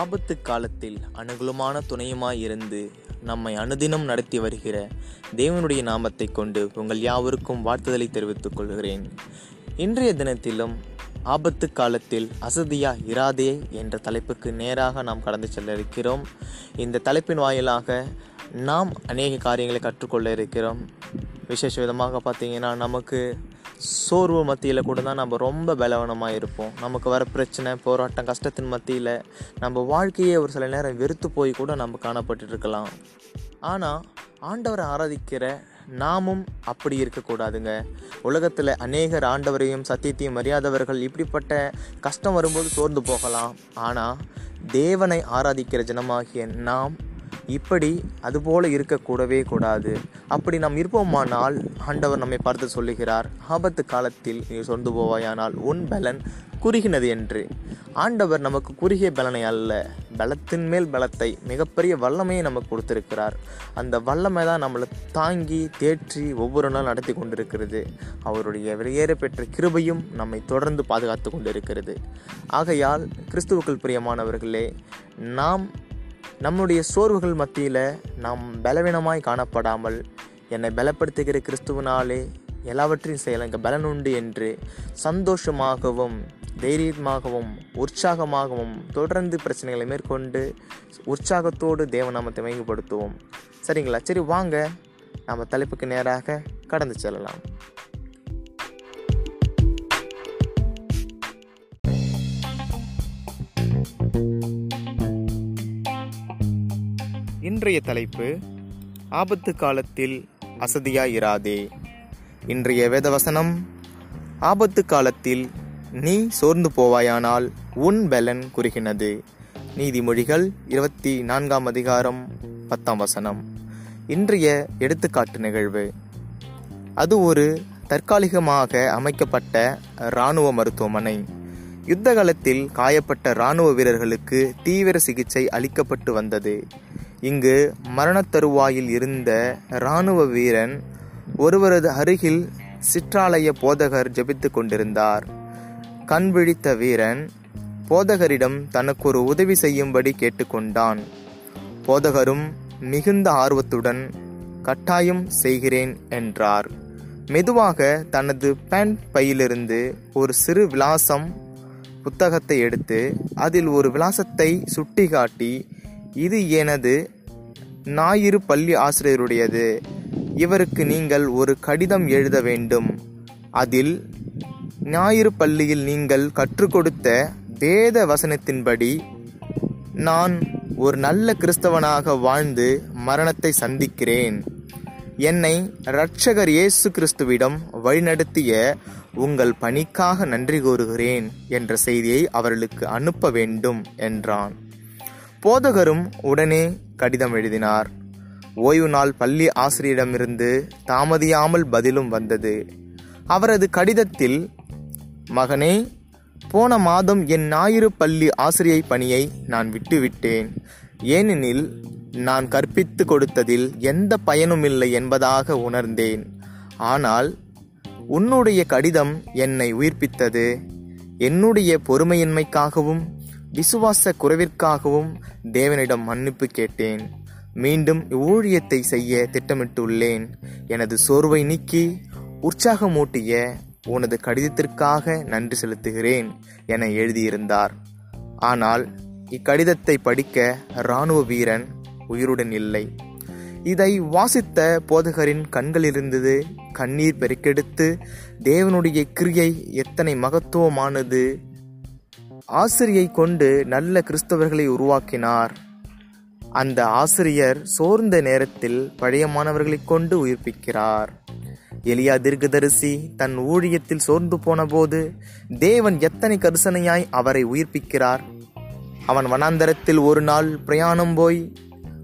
ஆபத்து காலத்தில் அனுகூலமான துணையுமாய் இருந்து நம்மை அனுதினம் நடத்தி வருகிற தேவனுடைய நாமத்தை கொண்டு உங்கள் யாவருக்கும் வாழ்த்துதலை தெரிவித்துக் கொள்கிறேன். இன்றைய தினத்திலும் ஆபத்து காலத்தில் அசதியா இராதே என்ற தலைப்புக்கு நேராக நாம் கடந்து செல்ல இருக்கிறோம் இந்த தலைப்பின் வாயிலாக நாம் அநேக காரியங்களை கற்றுக்கொள்ள இருக்கிறோம். விசேஷ விதமாக பார்த்தீங்கன்னா நமக்கு சோர்வு மத்தியில் கூட தான் நம்ம ரொம்ப பலவனமாக இருப்போம். நமக்கு வர பிரச்சனை போராட்டம் கஷ்டத்தின் மத்தியில் நம்ம வாழ்க்கையே ஒரு சில நேரம் வெறுத்து போய் கூட நம்ம காணப்பட்டுருக்கலாம். ஆனால் ஆண்டவரை ஆராதிக்கிற நாமும் அப்படி இருக்கக்கூடாதுங்க. உலகத்தில் அநேகர் ஆண்டவரையும் சத்தியத்தையும் அறியாதவர்கள் இப்படிப்பட்ட கஷ்டம் வரும்போது சோர்ந்து போகலாம். ஆனால் தேவனை ஆராதிக்கிற ஜனமாகிய நாம் இப்படி அதுபோல இருக்கக்கூடவே கூடாது. அப்படி நாம் இருப்போமானால் ஆண்டவர் நம்மை பார்த்து சொல்லுகிறார் ஆபத்து காலத்தில் நீ சொந்து போவாயானால் உன் பலன் குறுகினது என்று. ஆண்டவர் நமக்கு குறுகிய பலனை அல்ல பலத்தின் மேல் பலத்தை மிகப்பெரிய வல்லமையை நமக்கு கொடுத்திருக்கிறார். அந்த வல்லமை தான் நம்மளை தாங்கி தேற்றி ஒவ்வொரு நாள் நடத்தி கொண்டிருக்கிறது. அவருடைய வெளியேற பெற்ற கிருபையும் நம்மை தொடர்ந்து பாதுகாத்து கொண்டிருக்கிறது. ஆகையால் கிறிஸ்துவுக்குள் பிரியமானவர்களே நாம் நம்முடைய சோர்வுகள் மத்தியில் நாம் பலவீனமாய் காணப்படாமல் என்னை பலப்படுத்துகிற கிறிஸ்துவனாலே எல்லாவற்றையும் செய்யலாம். இங்கே பலன் உண்டு என்று சந்தோஷமாகவும் தைரியமாகவும் உற்சாகமாகவும் தொடர்ந்து பிரச்சனைகளை மேற்கொண்டு உற்சாகத்தோடு தேவநாமத்தை மேம்படுத்துவோம் சரிங்களா? சரி வாங்க. நம்ம தலைப்புக்கு நேராக கடந்து செல்லலாம். இன்றைய தலைப்பு ஆபத்து காலத்தில் அசதியாயிராதே. இன்றைய வேதவசனம் ஆபத்து காலத்தில் நீ சோர்ந்து போவாயானால் உன் பலன் குறுகினது. நீதிமொழிகள் இருபத்தி நான்காம் அதிகாரம் பத்தாம் வசனம். இன்றைய எடுத்துக்காட்டு நிகழ்வு. அது ஒரு தற்காலிகமாக அமைக்கப்பட்ட இராணுவ மருத்துவமனை. யுத்த காலத்தில் காயப்பட்ட இராணுவ வீரர்களுக்கு தீவிர சிகிச்சை அளிக்கப்பட்டு வந்தது. இங்கு மரணத்தருவாயில் இருந்த இராணுவ வீரன் ஒருவரது அருகில் சிற்றாலய போதகர் ஜெபித்து கொண்டிருந்தார். கண் விழித்த வீரன் போதகரிடம் தனக்கு ஒரு உதவி செய்யும்படி கேட்டுக்கொண்டான். போதகரும் மிகுந்த ஆர்வத்துடன் கட்டாயம் செய்கிறேன் என்றார். மெதுவாக தனது பேண்ட் பையிலிருந்து ஒரு சிறு விலாசம் புத்தகத்தை எடுத்து அதில் ஒரு விலாசத்தை சுட்டிக்காட்டி இது எனது ஞாயிறு பள்ளி ஆசிரியருடையது. இவருக்கு நீங்கள் ஒரு கடிதம் எழுத வேண்டும். அதில் ஞாயிறு பள்ளியில் நீங்கள் கற்றுக் கொடுத்த வேத வசனத்தின்படி நான் ஒரு நல்ல கிறிஸ்தவனாக வாழ்ந்து மரணத்தை சந்திக்கிறேன். என்னை இரட்சகர் இயேசு கிறிஸ்துவிடம் வழிநடத்திய உங்கள் பணிக்காக நன்றி கூறுகிறேன் என்ற செய்தியை அவர்களுக்கு அனுப்ப வேண்டும் என்றான். போதகரும் உடனே கடிதம் எழுதினார். ஓய்வு நாள் பள்ளி ஆசிரியரிடமிருந்து தாமதியாமல் பதிலும் வந்தது. அவரது கடிதத்தில் மகனே போன மாதம் என் ஞாயிறு பள்ளி ஆசிரியை பணியை நான் விட்டுவிட்டேன். ஏனெனில் நான் கற்பித்து கொடுத்ததில் எந்த பயனும் இல்லை என்பதாக உணர்ந்தேன். ஆனால் உன்னுடைய கடிதம் என்னை உயிர்ப்பித்தது. என்னுடைய பொறுமையின்மைக்காகவும் விசுவாச குறைவிற்காகவும் தேவனிடம் மன்னிப்பு கேட்டேன். மீண்டும் ஊழியத்தை செய்ய திட்டமிட்டுள்ளேன். எனது சோர்வை நீக்கி உற்சாகமூட்டிய உனது கடிதத்திற்காக நன்றி செலுத்துகிறேன் என எழுதியிருந்தார். ஆனால் இக்கடிதத்தை படிக்க இராணுவ வீரன் உயிருடன் இல்லை. இதை வாசித்த போதகரின் கண்களிலிருந்தது கண்ணீர் பெருக்கெடுத்து தேவனுடைய கிரியை எத்தனை மகத்துவமானது ஆசிரியை கொண்டு நல்ல கிறிஸ்தவர்களை உருவாக்கினார். அந்த ஆசிரியர் சோர்ந்த நேரத்தில் பழைய மாணவர்களை கொண்டு உயிர்ப்பிக்கிறார். எலியா தீர்க்கதரிசி தன் ஊழியத்தில் சோர்ந்து போனபோது தேவன் எத்தனை கரிசனையாய் அவரை உயிர்ப்பிக்கிறார். அவன் வனாந்தரத்தில் ஒரு நாள் பிரயாணம் போய்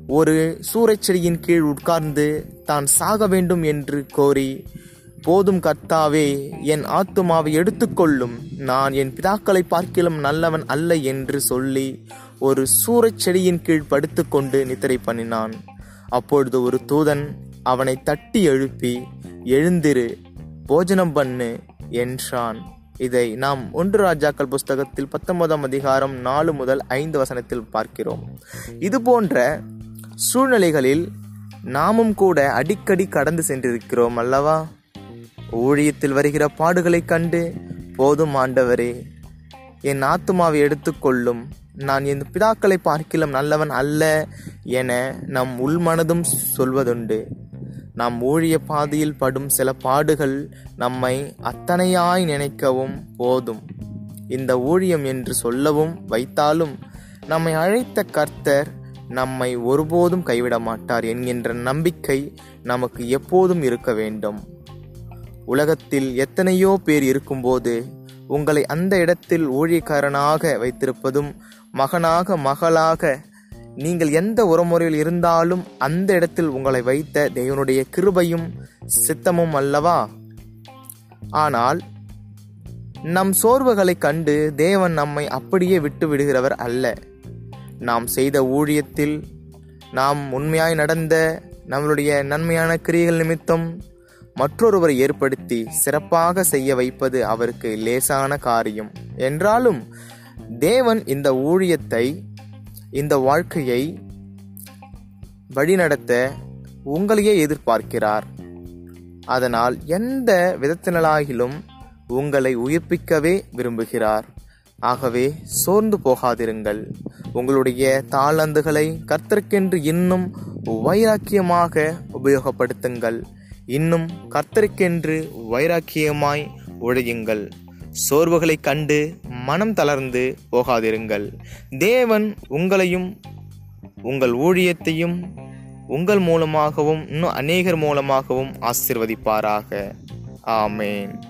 ஒரு சூறைச்செடியின் கீழ் உட்கார்ந்து தான் சாக வேண்டும் என்று கோரி போதும் கர்த்தாவே என் ஆத்துமாவை எடுத்துக்கொள்ளும். நான் என் பிதாக்களை பார்க்கிலும் நல்லவன் அல்ல என்று சொல்லி ஒரு சூறச் செடியின் கீழ் படுத்துக்கொண்டு நித்திரை பண்ணினான். அப்பொழுது ஒரு தூதன் அவனை தட்டி எழுப்பி எழுந்திரு போஜனம் பண்ணு என்றான். இதை நாம் ஒன்று ராஜாக்கள் புஸ்தகத்தில் பத்தொன்பதாம் அதிகாரம் நாலு முதல் ஐந்து வசனத்தில் பார்க்கிறோம். இது போன்ற சூழ்நிலைகளில் நாமும் கூட அடிக்கடி கடந்து சென்றிருக்கிறோம் அல்லவா? ஊழியத்தில் வருகிற பாடுகளைக் கண்டு போதும் ஆண்டவரே. என் ஆத்துமாவை எடுத்துக்கொள்ளும். நான் என் பிதாக்களை பார்க்கிலும் நல்லவன் அல்ல என நம் உள்மனதும் சொல்வதுண்டு. நாம் ஊழிய பாதையில் படும் சில பாடுகள் நம்மை அத்தனையாய் நினைக்கவும் போதும். இந்த ஊழியம் என்று சொல்லவும் வைத்தாலும் நம்மை அழைத்த கர்த்தர் நம்மை ஒருபோதும் கைவிட மாட்டார் என்கின்ற நம்பிக்கை நமக்கு எப்போதும் இருக்க வேண்டும். உலகத்தில் எத்தனையோ பேர் இருக்கும்போது உங்களை அந்த இடத்தில் ஊழியக்காரனாக வைத்திருப்பதும் மகனாக மகளாக நீங்கள் எந்த உறமுறையில் இருந்தாலும் அந்த இடத்தில் உங்களை வைத்த தேவனுடைய கிருபையும் சித்தமும் அல்லவா? ஆனால் நம் சோர்வுகளை கண்டு தேவன் நம்மை அப்படியே விட்டு விடுகிறவர் அல்ல. நாம் செய்த ஊழியத்தில் நாம் உண்மையாய் நடந்த நம்மளுடைய நன்மையான கிரியைகள் நிமித்தம் மற்றொருவரை ஏற்படுத்தி சிறப்பாக செய்ய வைப்பது அவருக்கு லேசான காரியம். என்றாலும் தேவன் இந்த ஊழியத்தை இந்த வாழ்க்கையை வழிநடத்த உங்களையே எதிர்பார்க்கிறார். அதனால் எந்த விதத்தினலாகிலும் உங்களை உயிர்ப்பிக்கவே விரும்புகிறார். ஆகவே சோர்ந்து போகாதிருங்கள். உங்களுடைய தாளந்துகளை கர்த்தர்க்கென்று இன்னும் வைராக்கியமாக உபயோகப்படுத்துங்கள். இன்னும் கர்த்தருக்கென்று வைராக்கியமாய் உழையுங்கள் சோர்வுகளைக் கண்டு மனம் தளர்ந்து போகாதிருங்கள். தேவன் உங்களையும் உங்கள் ஊழியத்தையும் உங்கள் மூலமாகவும் இன்னும் அநேகர் மூலமாகவும் ஆசிர்வதிப்பாராக. ஆமேன்.